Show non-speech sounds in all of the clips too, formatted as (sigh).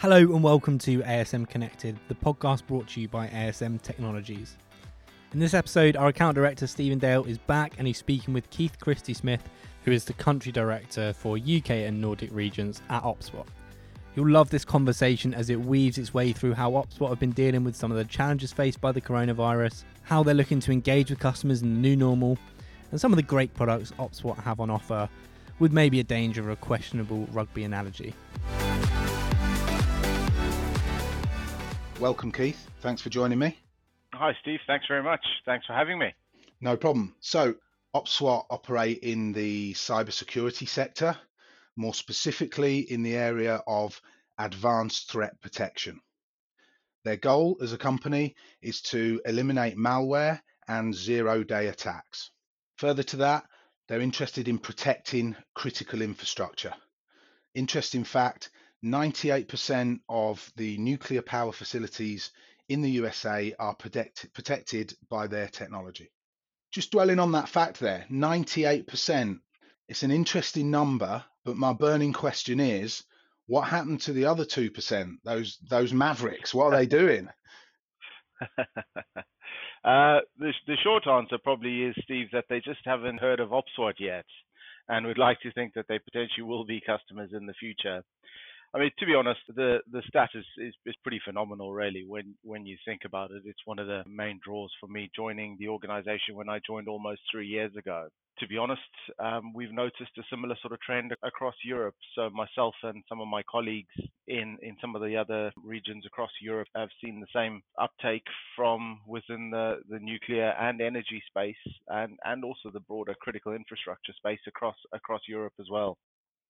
Hello and welcome to ASM Connected, the podcast brought to you by ASM Technologies. In this episode, our account director Stephen Dale is back and he's speaking with Keith Christie Smith, who is the country director for UK and Nordic regions at OpSWAT. You'll love this conversation as it weaves its way through how OpSWAT have been dealing with some of the challenges faced by the coronavirus, how they're looking to engage with customers in the new normal, and some of the great products OpSWAT have on offer, with maybe a danger of a questionable rugby analogy. Welcome, Keith. Thanks for joining me. Hi, Steve. Thanks very much. Thanks for having me. No problem. So, OpSwat operate in the cybersecurity sector, more specifically in the area of advanced threat protection. Their goal as a company is to eliminate malware and zero day attacks. Further to that, they're interested in protecting critical infrastructure. Interesting fact 98% of the nuclear power facilities in the USA are protect, protected by their technology. Just dwelling on that fact there 98%. It's an interesting number, but my burning question is what happened to the other 2%, those, those mavericks? What are they doing? (laughs) (laughs) uh, the, the short answer probably is, Steve, that they just haven't heard of OpSwat yet and would like to think that they potentially will be customers in the future. I mean, to be honest, the the status is, is pretty phenomenal, really. When when you think about it, it's one of the main draws for me joining the organisation when I joined almost three years ago. To be honest, um, we've noticed a similar sort of trend across Europe. So myself and some of my colleagues in in some of the other regions across Europe have seen the same uptake from within the the nuclear and energy space, and and also the broader critical infrastructure space across across Europe as well.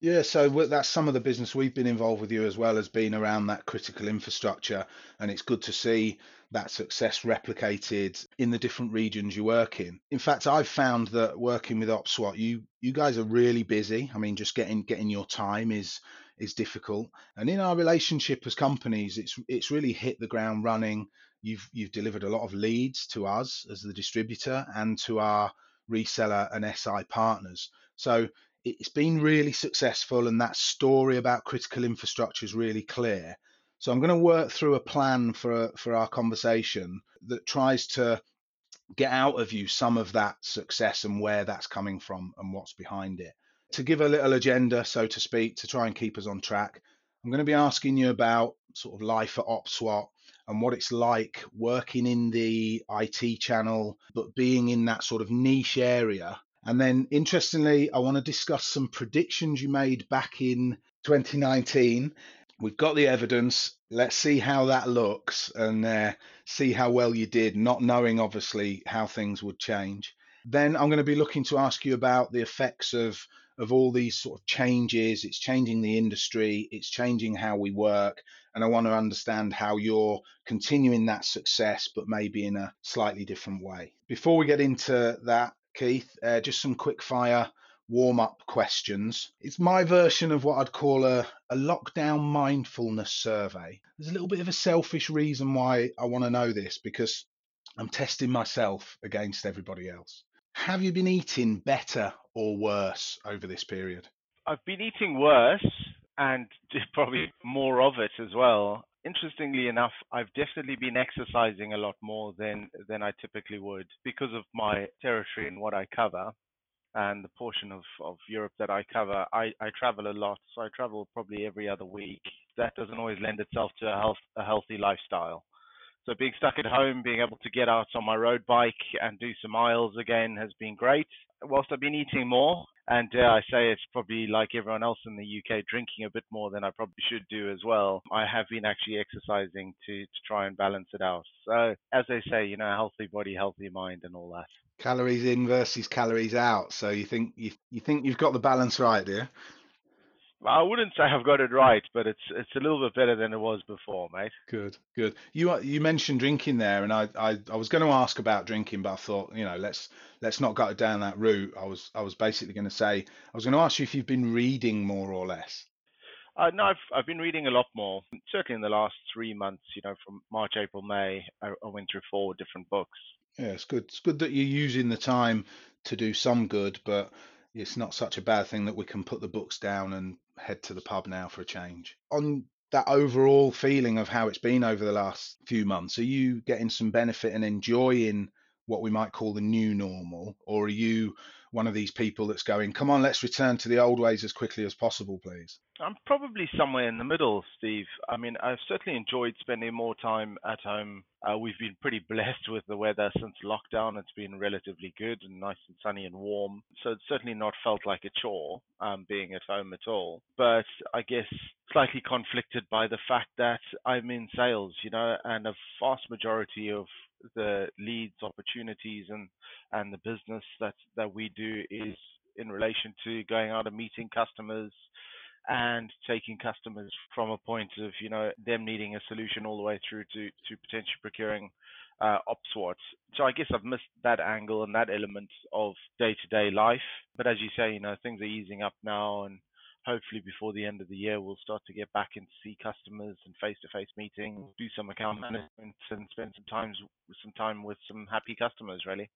Yeah, so that's some of the business we've been involved with you as well as being around that critical infrastructure, and it's good to see that success replicated in the different regions you work in. In fact, I've found that working with OpSwat, you you guys are really busy. I mean, just getting getting your time is is difficult, and in our relationship as companies, it's it's really hit the ground running. You've you've delivered a lot of leads to us as the distributor and to our reseller and SI partners. So it's been really successful and that story about critical infrastructure is really clear. So I'm going to work through a plan for for our conversation that tries to get out of you some of that success and where that's coming from and what's behind it. To give a little agenda, so to speak, to try and keep us on track, I'm going to be asking you about sort of life at OpSwat and what it's like working in the IT channel, but being in that sort of niche area and then, interestingly, I want to discuss some predictions you made back in 2019. We've got the evidence. Let's see how that looks and uh, see how well you did, not knowing obviously how things would change. Then I'm going to be looking to ask you about the effects of of all these sort of changes. It's changing the industry, it's changing how we work, and I want to understand how you're continuing that success, but maybe in a slightly different way. Before we get into that, Keith. Uh, just some quick fire warm up questions. It's my version of what I'd call a, a lockdown mindfulness survey. There's a little bit of a selfish reason why I want to know this because I'm testing myself against everybody else. Have you been eating better or worse over this period? I've been eating worse and (laughs) probably more of it as well interestingly enough, I've definitely been exercising a lot more than than I typically would because of my territory and what I cover and the portion of, of Europe that I cover. I, I travel a lot, so I travel probably every other week. That doesn't always lend itself to a health a healthy lifestyle. So being stuck at home, being able to get out on my road bike and do some miles again has been great. Whilst I've been eating more, and dare I say it's probably like everyone else in the UK, drinking a bit more than I probably should do as well. I have been actually exercising to, to try and balance it out. So, as they say, you know, healthy body, healthy mind, and all that. Calories in versus calories out. So you think you you think you've got the balance right, do you? I wouldn't say I've got it right, but it's it's a little bit better than it was before, mate. Good, good. You you mentioned drinking there, and I, I, I was going to ask about drinking, but I thought you know let's let's not go down that route. I was I was basically going to say I was going to ask you if you've been reading more or less. Uh, no, I've I've been reading a lot more. Certainly in the last three months, you know, from March, April, May, I, I went through four different books. Yeah, it's good. It's good that you're using the time to do some good, but it's not such a bad thing that we can put the books down and head to the pub now for a change. On that overall feeling of how it's been over the last few months? Are you getting some benefit and enjoying what we might call the new normal, or are you one of these people that's going, come on, let's return to the old ways as quickly as possible, please? I'm probably somewhere in the middle, Steve. I mean, I've certainly enjoyed spending more time at home. Uh, we've been pretty (laughs) blessed with the weather since lockdown. It's been relatively good and nice and sunny and warm. So it's certainly not felt like a chore um, being at home at all. But I guess slightly conflicted by the fact that I'm in sales, you know, and a vast majority of the leads, opportunities, and and the business that that we do is in relation to going out and meeting customers and taking customers from a point of you know them needing a solution all the way through to to potentially procuring uh, OpSWAT. So I guess I've missed that angle and that element of day-to-day life. But as you say, you know things are easing up now, and hopefully before the end of the year we'll start to get back and see customers and face-to-face meetings, do some account management, and spend some time some time with some happy customers. Really.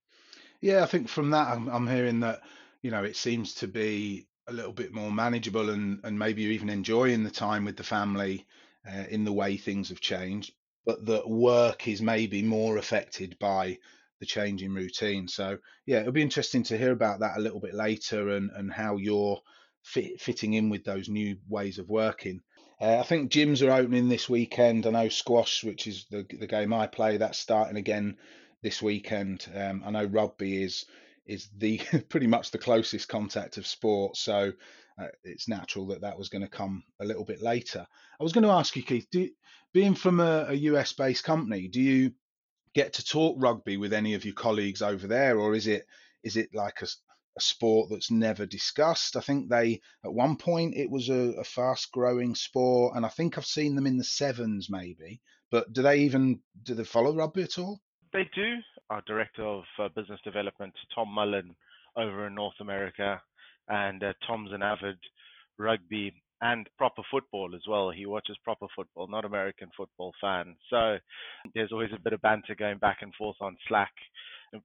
Yeah, I think from that I'm, I'm hearing that you know it seems to be a little bit more manageable and and maybe even enjoying the time with the family uh, in the way things have changed, but that work is maybe more affected by the change in routine. So yeah, it'll be interesting to hear about that a little bit later and and how you're fit, fitting in with those new ways of working. Uh, I think gyms are opening this weekend. I know squash, which is the the game I play, that's starting again this weekend. Um, I know rugby is is the (laughs) pretty much the closest contact of sport. So uh, it's natural that that was going to come a little bit later. I was going to ask you, Keith, do, being from a, a US based company, do you get to talk rugby with any of your colleagues over there, or is it is it like a, a sport that's never discussed? I think they at one point it was a, a fast growing sport, and I think I've seen them in the sevens maybe. But do they even do they follow rugby at all? They do our director of uh, business development, Tom Mullen, over in North America, and uh, Tom's an avid rugby and proper football as well. He watches proper football, not American football fan. So there's always a bit of banter going back and forth on Slack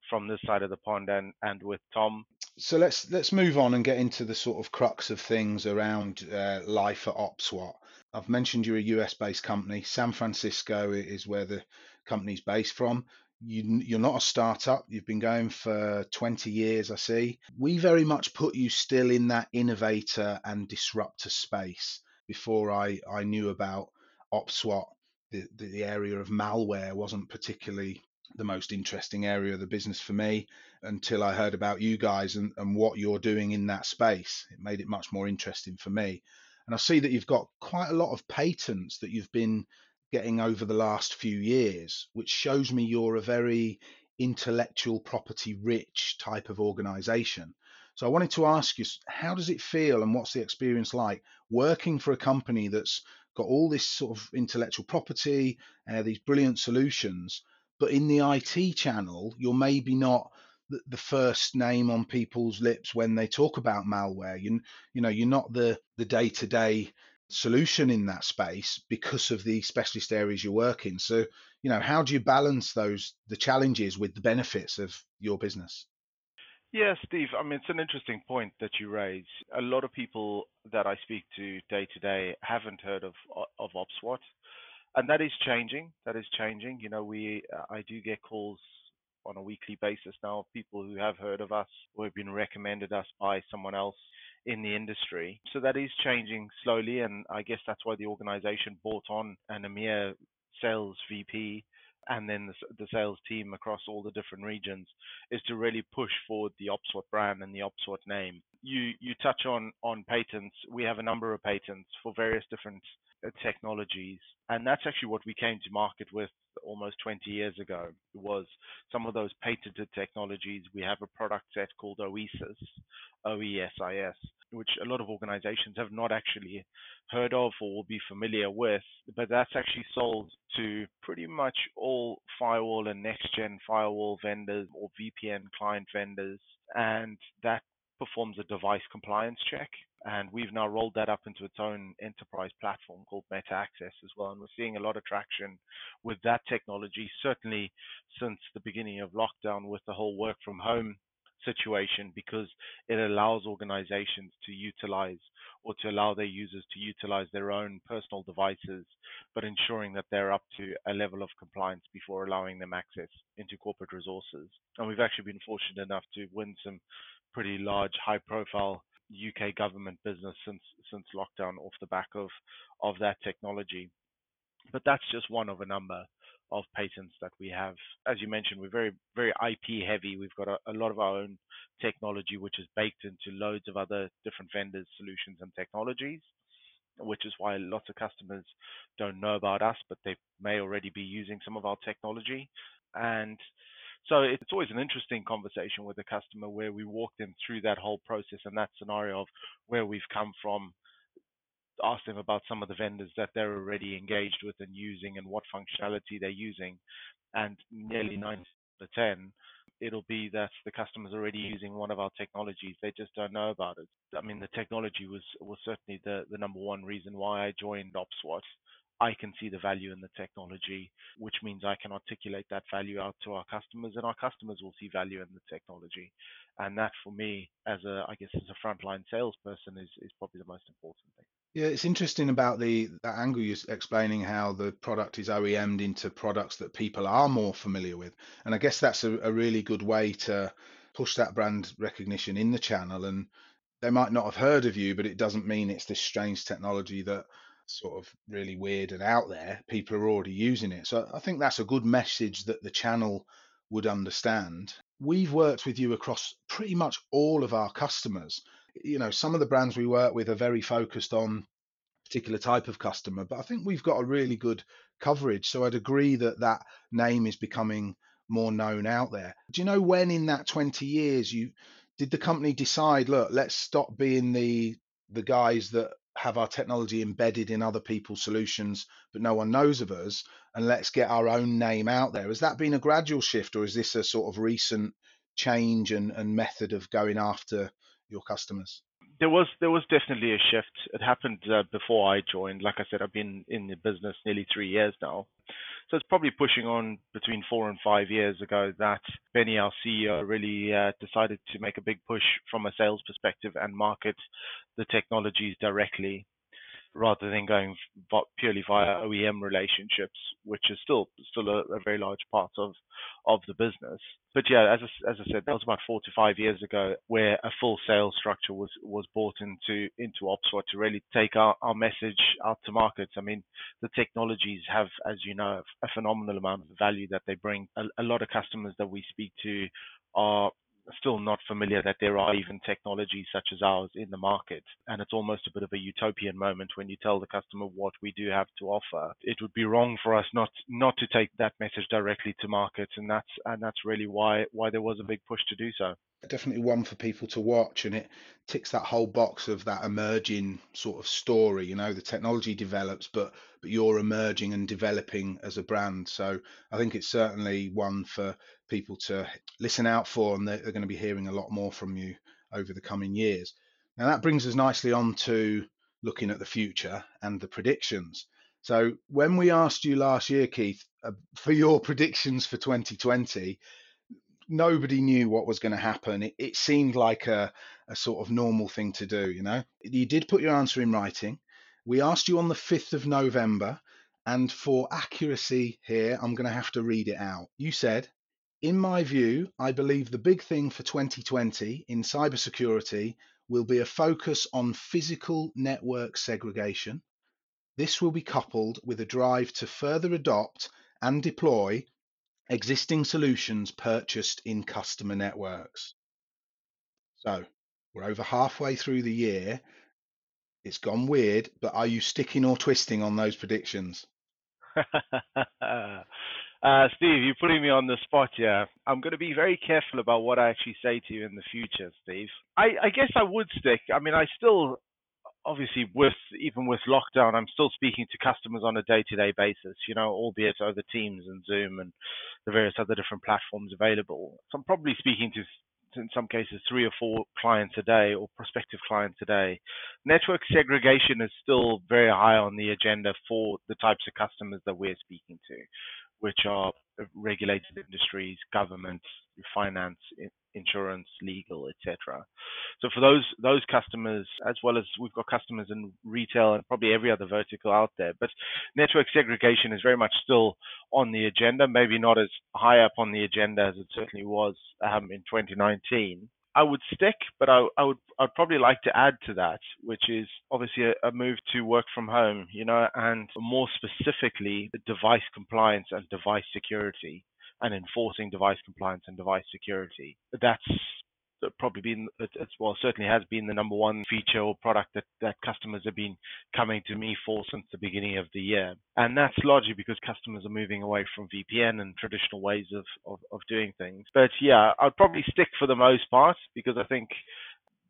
from this side of the pond and, and with Tom. So let's let's move on and get into the sort of crux of things around uh, life at OpSWAT. I've mentioned you're a US based company. San Francisco is where the company's based from you, you're not a startup. You've been going for 20 years, I see. We very much put you still in that innovator and disruptor space before I, I knew about OpSWAT. The, the, the area of malware wasn't particularly the most interesting area of the business for me until I heard about you guys and, and what you're doing in that space. It made it much more interesting for me. And I see that you've got quite a lot of patents that you've been getting over the last few years, which shows me you're a very intellectual property rich type of organization. So I wanted to ask you, how does it feel and what's the experience like working for a company that's got all this sort of intellectual property, uh, these brilliant solutions, but in the IT channel, you're maybe not the, the first name on people's lips when they talk about malware. You, you know, you're not the the day to day solution in that space because of the specialist areas you work in. So, you know, how do you balance those the challenges with the benefits of your business? Yeah, Steve. I mean, it's an interesting point that you raise. A lot of people that I speak to day to day haven't heard of of OpSWAT, and that is changing. That is changing. You know, we uh, I do get calls on a weekly basis now of people who have heard of us or have been recommended us by someone else in the industry. So that is changing slowly, and I guess that's why the organization brought on an EMEA sales VP and then the, the, sales team across all the different regions is to really push forward the OpSWAT brand and the OpSWAT name. You you touch on on patents. We have a number of patents for various different Uh, technologies, and that's actually what we came to market with almost 20 years ago. Was some of those patented technologies. We have a product set called OESIS, OESIS, which a lot of organizations have not actually heard of or will be familiar with, but that's actually sold to pretty much all firewall and next gen firewall vendors or VPN client vendors. And that performs a device compliance check. And we've now rolled that up into its own enterprise platform called Meta Access as well. And we're seeing a lot of traction with that technology, certainly since the beginning of lockdown with the whole work from home situation because it allows organizations to utilize or to allow their users to utilize their own personal devices, but ensuring that they're up to a level of compliance before allowing them access into corporate resources. And we've actually been fortunate enough to win some pretty large, high profile UK government business since since lockdown off the back of of that technology. But that's just one of a number of patents that we have. As you mentioned, we're very very IP heavy. We've got a, a lot of our own technology which is baked into loads of other different vendors, solutions and technologies, which is why lots of customers don't know about us, but they may already be using some of our technology. And so it's always an interesting conversation with a customer where we walk them through that whole process and that scenario of where we've come from, ask them about some of the vendors that they're already engaged with and using and what functionality they're using. And nearly nine out of 10, it'll be that the customer's already using one of our technologies. They just don't know about it. I mean, the technology was, was certainly the, the number one reason why I joined OpSWAT I can see the value in the technology, which means I can articulate that value out to our customers, and our customers will see value in the technology. And that, for me, as a I guess as a frontline salesperson, is is probably the most important thing. Yeah, it's interesting about the that angle you're explaining how the product is OEM'd into products that people are more familiar with, and I guess that's a, a really good way to push that brand recognition in the channel. And they might not have heard of you, but it doesn't mean it's this strange technology that sort of really weird and out there, people are already using it. So I think that's a good message that the channel would understand. We've worked with you across pretty much all of our customers. You know, some of the brands we work with are very focused on particular type of customer, but I think we've got a really good coverage. So I'd agree that that name is becoming more known out there. Do you know when in that 20 years you did the company decide, look, let's stop being the the guys that have our technology embedded in other people's solutions, but no one knows of us, and let's get our own name out there. Has that been a gradual shift, or is this a sort of recent change and, and method of going after your customers? There was there was definitely a shift. It happened uh, before I joined. Like I said, I've been in the business nearly three years now. So it's probably pushing on between four and five years ago that Benny, our CEO, really uh, decided to make a big push from a sales perspective and market the technologies directly rather than going purely via OEM relationships, which is still still a, a very large part of of the business. But yeah, as I, as I said, that was about four to five years ago, where a full sales structure was was brought into into OpSWAT to really take our, our message out to markets. I mean, the technologies have, as you know, a phenomenal amount of value that they bring. A, a lot of customers that we speak to are still not familiar that there are even technologies such as ours in the market. And it's almost a bit of a utopian moment when you tell the customer what we do have to offer. It would be wrong for us not not to take that message directly to market, and that's and that's really why why there was a big push to do so definitely one for people to watch and it ticks that whole box of that emerging sort of story you know the technology develops but but you're emerging and developing as a brand so i think it's certainly one for people to listen out for and they're, they're going to be hearing a lot more from you over the coming years now that brings us nicely on to looking at the future and the predictions so when we asked you last year keith uh, for your (laughs) predictions for 2020 nobody knew what was going to happen. It, it seemed like a, a sort of normal thing to do, you know. You did put your answer in writing. We asked you on the 5th of November, and for accuracy here, I'm going to have to read it out. You said, In my view, I believe the big thing for 2020 in cybersecurity will be a focus on physical network segregation. This will be coupled with a drive to further adopt and deploy existing solutions purchased in customer networks. So we're over halfway through the year. It's gone weird, but are you sticking or twisting on those predictions? (laughs) uh, Steve, you're putting me on the spot here. I'm going to be very careful about what I actually say to you in the future, Steve. I, I guess I would stick. I mean, I still obviously with even with lockdown, I'm still speaking to customers on a day-to-day basis. You know, albeit over Teams and Zoom and the various other different platforms available. So I'm probably speaking to in some cases three or four clients a day or prospective clients a day. Network segregation is still very high on the agenda for the types of customers that we're speaking to. Which are regulated industries, government, finance, insurance, legal, etc. So for those those customers, as well as we've got customers in retail and probably every other vertical out there, but network segregation is very much still on the agenda. Maybe not as high up on the agenda as it certainly was um, in 2019. I would stick, but I, I, would I'd probably like to add to that, which is obviously a, a, move to work from home, you know, and more specifically the device compliance and device security and enforcing device compliance and device security. That's probably been it's well certainly has been the number one feature or product that that customers have been coming to me for since the beginning of the year. And that's largely because customers are moving away from vpn and traditional ways of of, of doing things. But yeah i'd probably stick for the most part because i think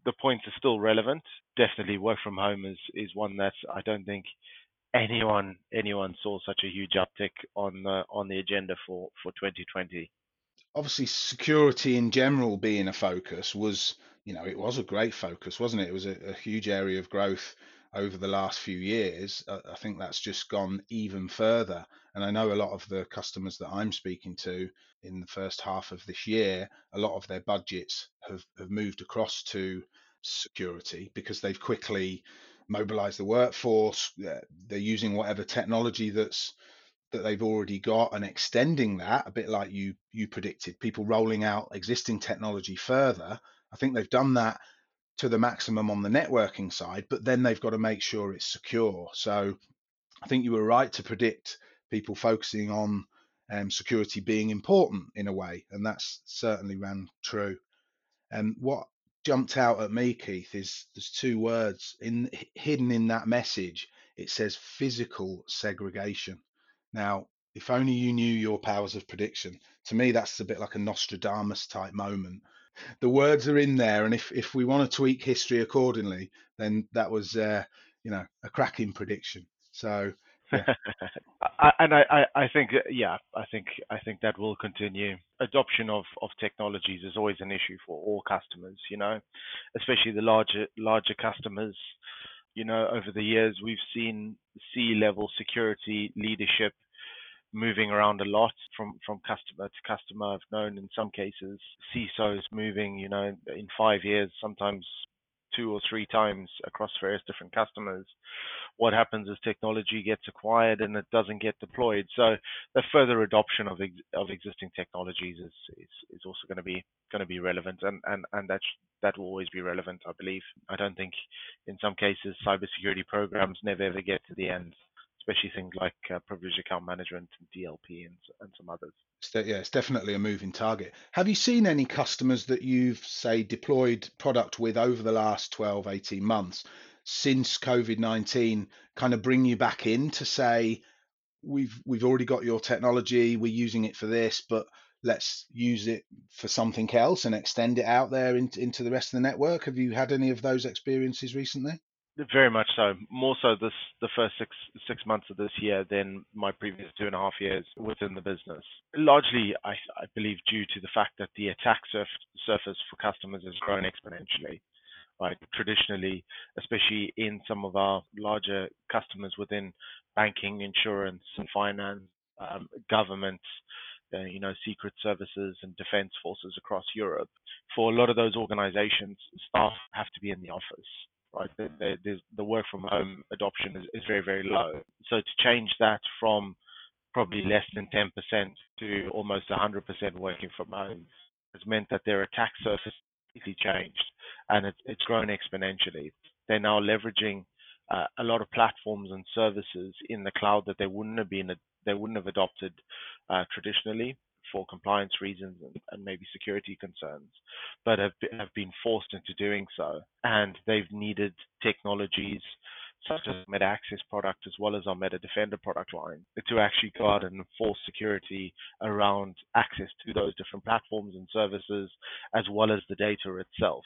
the points are still relevant. Definitely work from home is is one that i don't think anyone anyone saw such a huge uptick on the on the agenda for for 2020 obviously security in general being a focus was you know it was a great focus wasn't it? It was a, a huge area of growth over the last few years. I, I think that's just gone even further. And i know a lot of the customers that i'm speaking to in the first half of this year a lot of their budgets have, have moved across to security because they've quickly mobilized the workforce. They're using whatever technology that's that they've already got and extending that a bit like you you predicted people rolling out existing technology further i think they've done that to the maximum on the networking side but then they've got to make sure it's secure. So i think you were right to predict people focusing on um, security being important in a way and that's certainly ran true. And what jumped out at me keith is there's two words in hidden in that message. It says physical segregation now, if only you knew your powers of prediction. To me, that's a bit like a Nostradamus type moment. The words are in there, and if if we want to tweak history accordingly, then that was uh, you know a cracking prediction. So. Yeah. (laughs) and I, I think yeah I think I think that will continue. Adoption of, of technologies is always an issue for all customers, you know, especially the larger larger customers you know, over the years, we've seen C-level security leadership moving around a lot from from customer to customer. I've known in some cases CISOs moving, you know, in five years, sometimes two or three times across various different customers. What happens is technology gets acquired and it doesn't get deployed. So the further adoption of ex- of existing technologies is, is is also going to be going to be relevant, and and and that sh- that will always be relevant, I believe. I don't think in some cases cybersecurity programs never ever get to the end especially things like uh, privileged account management and DLP and, and some others. yeah, it's definitely a moving target. Have you seen any customers that you've, say, deployed product with over the last 12, 18 months since COVID 19 kind of bring you back in to say, we've we've already got your technology, we're using it for this, but let's use it for something else and extend it out there into, into the rest of the network. Have you had any of those experiences recently? Very much so. More so this the first six six months of this year than my previous two and a half years within the business. Largely, I, I believe due to the fact that the attack surf, surface for customers has grown exponentially. Right, traditionally, especially in some of our larger customers within banking, insurance, and finance, um, government, uh, you know, secret services and defense forces across Europe. For a lot of those organizations, staff have to be in the office the work from home adoption is, is very, very low. So to change that from probably less than 10% to almost 100% working from home has meant that their attack surface completely changed and it, it's grown exponentially. They're now leveraging uh, a lot of platforms and services in the cloud that they wouldn't have been they wouldn't have adopted uh, traditionally for compliance reasons and, and maybe security concerns, but have have been forced into doing so, and they've needed technologies such as Meta Access product as well as our Meta Defender product line to actually guard and enforce security around access to those different platforms and services as well as the data itself.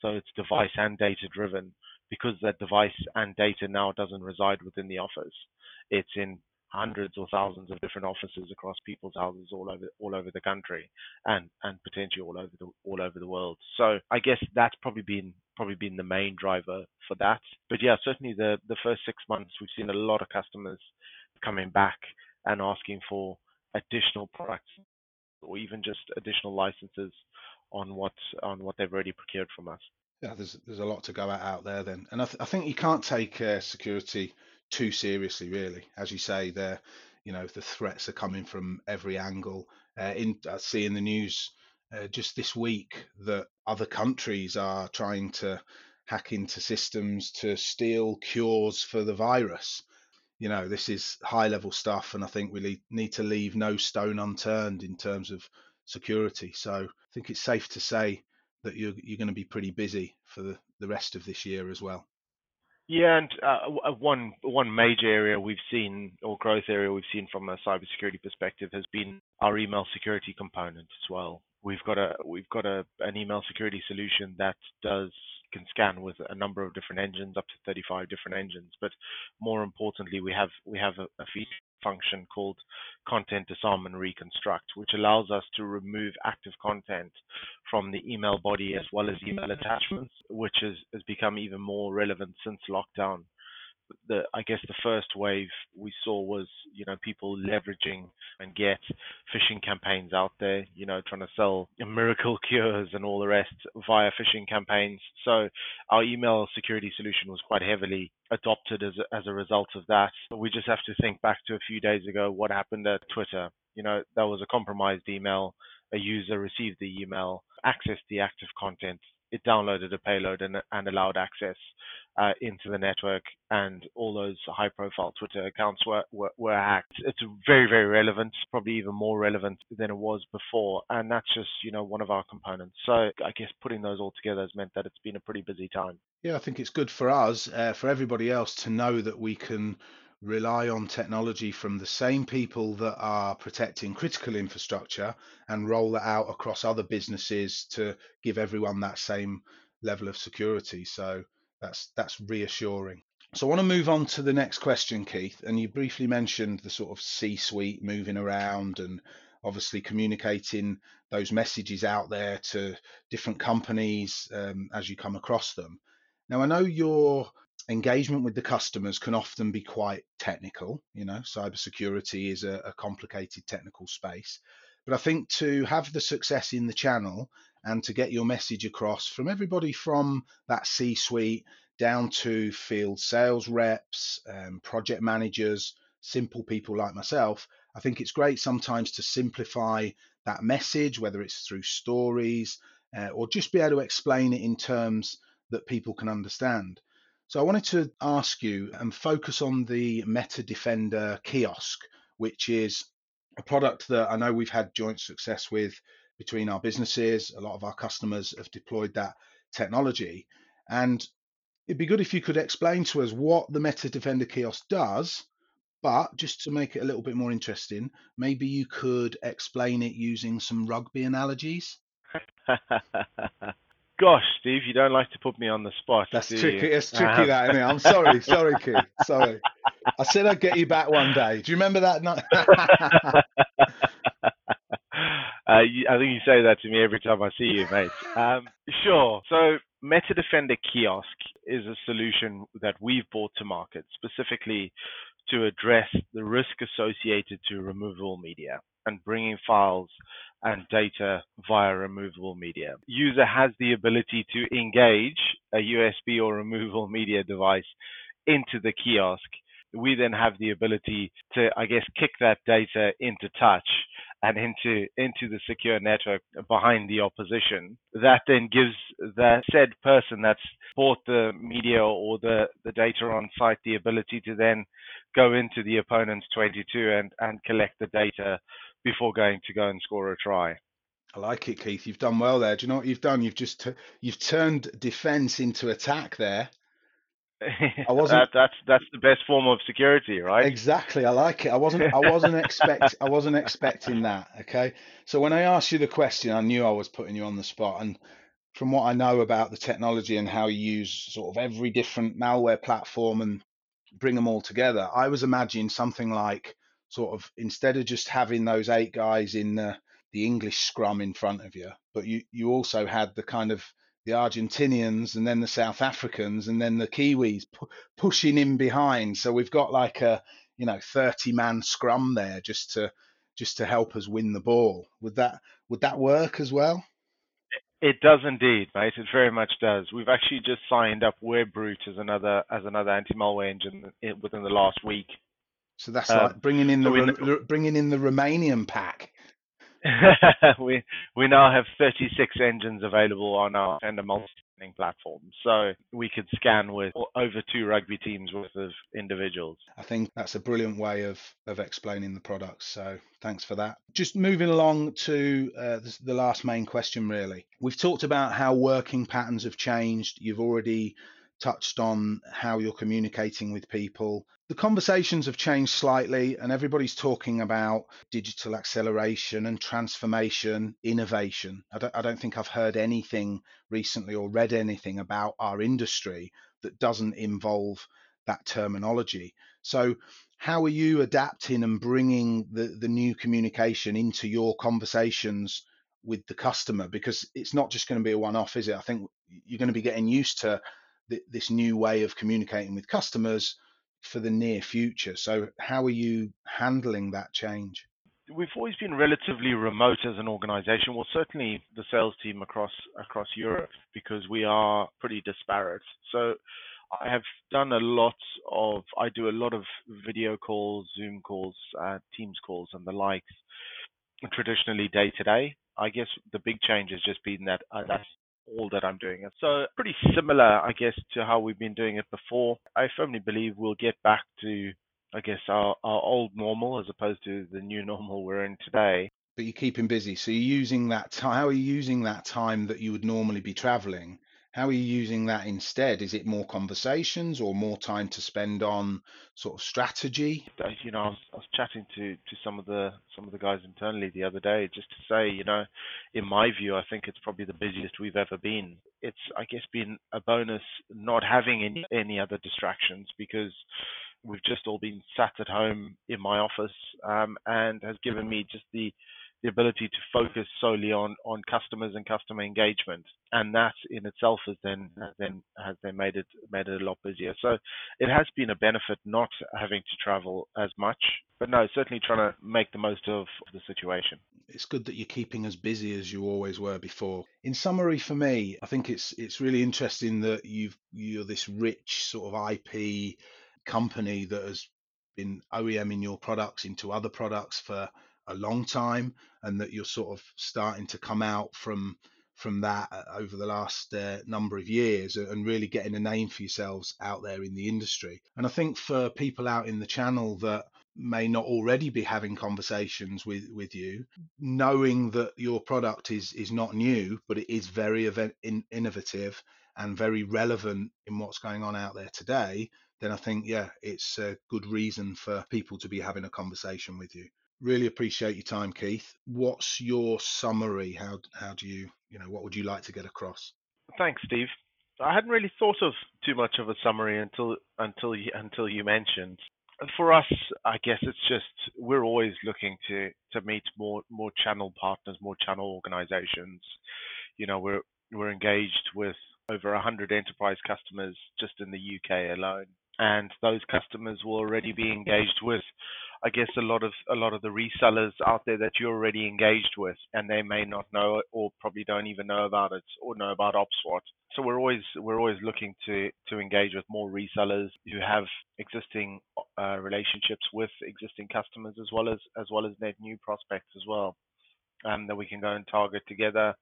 So it's device and data driven because that device and data now doesn't reside within the office. It's in hundreds or thousands of different offices across people's houses all over all over the country and and potentially all over the all over the world. So I guess that's probably been probably been the main driver for that. But yeah, certainly the the first six months we've seen a lot of customers coming back and asking for additional products or even just additional licenses on what on what they've already procured from us. Yeah, there's there's a lot to go at out there then, and I, th- I think you can't take uh, security too seriously, really. As you say, there, you know, the threats are coming from every angle. Uh, in I see in the news uh, just this week that other countries are trying to hack into systems to steal cures for the virus. You know, this is high level stuff, and I think we need to leave no stone unturned in terms of security. So I think it's safe to say that you're, you're going to be pretty busy for the, the rest of this year as well. Yeah, and uh, one one major area we've seen or growth area we've seen from a cybersecurity perspective has been our email security component as well. We've got a we've got a an email security solution that does can scan with a number of different engines, up to 35 different engines. But more importantly, we have we have a, a feature function called content disarm and reconstruct, which allows us to remove active content from the email body as well as email attachments, which has, has become even more relevant since lockdown the I guess the first wave we saw was you know people leveraging and get phishing campaigns out there, you know, trying to sell miracle (laughs) cures and all the rest via phishing campaigns. So our email security solution was quite heavily adopted as a, as a result of that. but We just have to think back to a few days ago what happened at Twitter. You know, that was a compromised email. A user received the email, accessed the active content, it downloaded a payload and, and allowed access uh, into the network, and all those high-profile Twitter accounts were, were, were hacked. It's very, very relevant, probably even more relevant than it was before, and that's just you know one of our components. So I guess putting those all together has meant that it's been a pretty busy time. Yeah, I think it's good for us, uh, for everybody else to know that we can rely on technology from the same people that are protecting critical infrastructure and roll that out across other businesses to give everyone that same level of security. So that's that's reassuring. So I want to move on to the next question, Keith. And you briefly mentioned the sort of C-suite moving around and obviously communicating those messages out there to different companies um, as you come across them. Now I know your engagement with the customers can often be quite technical. You know, cybersecurity is a, a complicated technical space. But I think to have the success in the channel and to get your message across from everybody from that C suite down to field sales reps, um, project managers, simple people like myself, I think it's great sometimes to simplify that message, whether it's through stories uh, or just be able to explain it in terms that people can understand. So I wanted to ask you and focus on the Meta Defender kiosk, which is a product that I know we've had joint success with between our businesses. A lot of our customers have deployed that technology. And it'd be good if you could explain to us what the Meta Defender kiosk does. But just to make it a little bit more interesting, maybe you could explain it using some rugby analogies. (laughs) Gosh, Steve, you don't like to put me on the spot. That's tricky. You? It's tricky, uh, that, isn't it? I'm sorry. Sorry, Keith. Sorry. I said I'd get you back one day. Do you remember that night? (laughs) Uh, I think you say that to me every time I see you, mate. Um, sure. So, Meta Defender Kiosk is a solution that we've brought to market specifically to address the risk associated to removable media and bringing files and data via removable media. User has the ability to engage a USB or removable media device into the kiosk. We then have the ability to, I guess, kick that data into touch and into into the secure network behind the opposition. That then gives the said person that's bought the media or the, the data on site the ability to then go into the opponent's 22 and, and collect the data before going to go and score a try. I like it, Keith. You've done well there. Do you know what you've done? You've just t- you've turned defence into attack there. I (laughs) wasn't. that, that's that's the best form of security, right? Exactly. I like it. I wasn't. I wasn't (laughs) expect. I wasn't expecting that. Okay. So when I asked you the question, I knew I was putting you on the spot, and from what I know about the technology and how you use sort of every different malware platform and bring them all together, I was imagining something like sort of instead of just having those eight guys in the, the English scrum in front of you, but you, you also had the kind of the Argentinians and then the South Africans and then the Kiwis pu- pushing in behind. So we've got like a you know 30 man scrum there just to just to help us win the ball. Would that would that work as well? It does indeed, mate. It very much does. We've actually just signed up WebRoot as another as another anti-malware engine within the last week. So that's um, like bringing in the so bringing in the Romanian pack. (laughs) we we now have 36 engines available on our Defender multi platform. So we could scan with over two rugby teams worth of individuals. I think that's a brilliant way of, of explaining the products. So thanks for that. Just moving along to uh, the last main question, really. We've talked about how working patterns have changed. You've already touched on how you're communicating with people. The conversations have changed slightly, and everybody's talking about digital acceleration and transformation, innovation. I don't, I don't, think I've heard anything recently or read anything about our industry that doesn't involve that terminology. So, how are you adapting and bringing the, the new communication into your conversations with the customer? Because it's not just going to be a one off, is it? I think you're going to be getting used to th- this new way of communicating with customers for the near future. So, how are you handling that change? We've always been relatively remote as an organization. Well, certainly the sales team across across Europe because we are pretty disparate. So, I have done a lot of I do a lot of video calls, Zoom calls, uh, Teams calls, and the likes. Traditionally, day to day. I guess the big change has just been that uh, that's all that I'm doing. So pretty similar, I guess, to how we've been doing it before. I firmly believe we'll get back to, I guess, our, our old normal as opposed to the new normal we're in today. But you're keeping busy. So you're using that time. How are you using that time that you would normally be traveling how are you using that instead? Is it more conversations or more time to spend on sort of strategy? You know, I was, I was chatting to, to some of the some of the guys internally the other day just to say, you know, in my view, I think it's probably the busiest we've ever been. It's I guess been a bonus not having any any other distractions because we've just all been sat at home in my office um, and has given me just the the ability to focus solely on on customers and customer engagement, and that in itself has then has then has then made it made it a lot busier. So it has been a benefit not having to travel as much, but no, certainly trying to make the most of the situation. It's good that you're keeping as busy as you always were before. In summary, for me, I think it's it's really interesting that you've you're this rich sort of IP company that has been OEMing your products into other products for a long time and that you're sort of starting to come out from from that uh, over the last uh, number of years and really getting a name for yourselves out there in the industry. And I think for people out in the channel that may not already be having conversations with with you, knowing that your product is is not new, but it is very event, in, innovative and very relevant in what's going on out there today, then I think yeah, it's a good reason for people to be having a conversation with you. Really appreciate your time, Keith. What's your summary? How how do you you know what would you like to get across? Thanks, Steve. I hadn't really thought of too much of a summary until until you, until you mentioned. For us, I guess it's just we're always looking to to meet more more channel partners, more channel organizations. You know, we're we're engaged with over 100 enterprise customers just in the UK alone, and those customers will already be engaged with I guess a lot of a lot of the resellers out there that you're already engaged with, and they may not know or probably don't even know about it, or know about OpSWAT. So we're always we're always looking to to engage with more resellers who have existing uh, relationships with existing customers, as well as as well as net new prospects as well, um, that we can go and target together,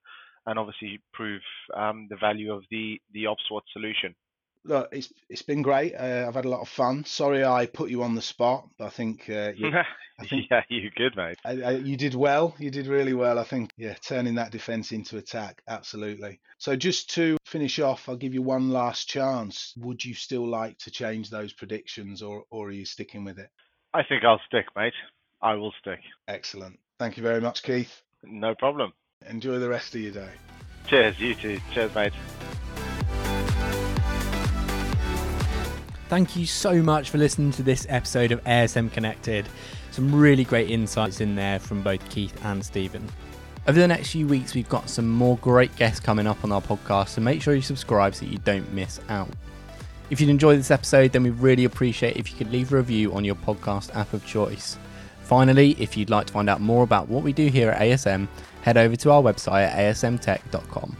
and obviously prove um, the value of the the OpSWAT solution look, it's it's been great. Uh, I've had a lot of fun. Sorry, I put you on the spot, but I think, uh, you, (laughs) I think (laughs) yeah, you good, mate. I, I, you did well. You did really well. I think, yeah, turning that defence into attack, absolutely. So just to finish off, I'll give you one last chance. Would you still like to change those predictions, or or are you sticking with it? I think I'll stick, mate. I will stick. Excellent. Thank you very much, Keith. No problem. Enjoy the rest of your day. Cheers, you too. Cheers, mate. Thank you so much for listening to this episode of ASM Connected. Some really great insights in there from both Keith and Stephen. Over the next few weeks, we've got some more great guests coming up on our podcast, so make sure you subscribe so you don't miss out. If you'd enjoyed this episode, then we'd really appreciate if you could leave a review on your podcast app of choice. Finally, if you'd like to find out more about what we do here at ASM, head over to our website at asmtech.com.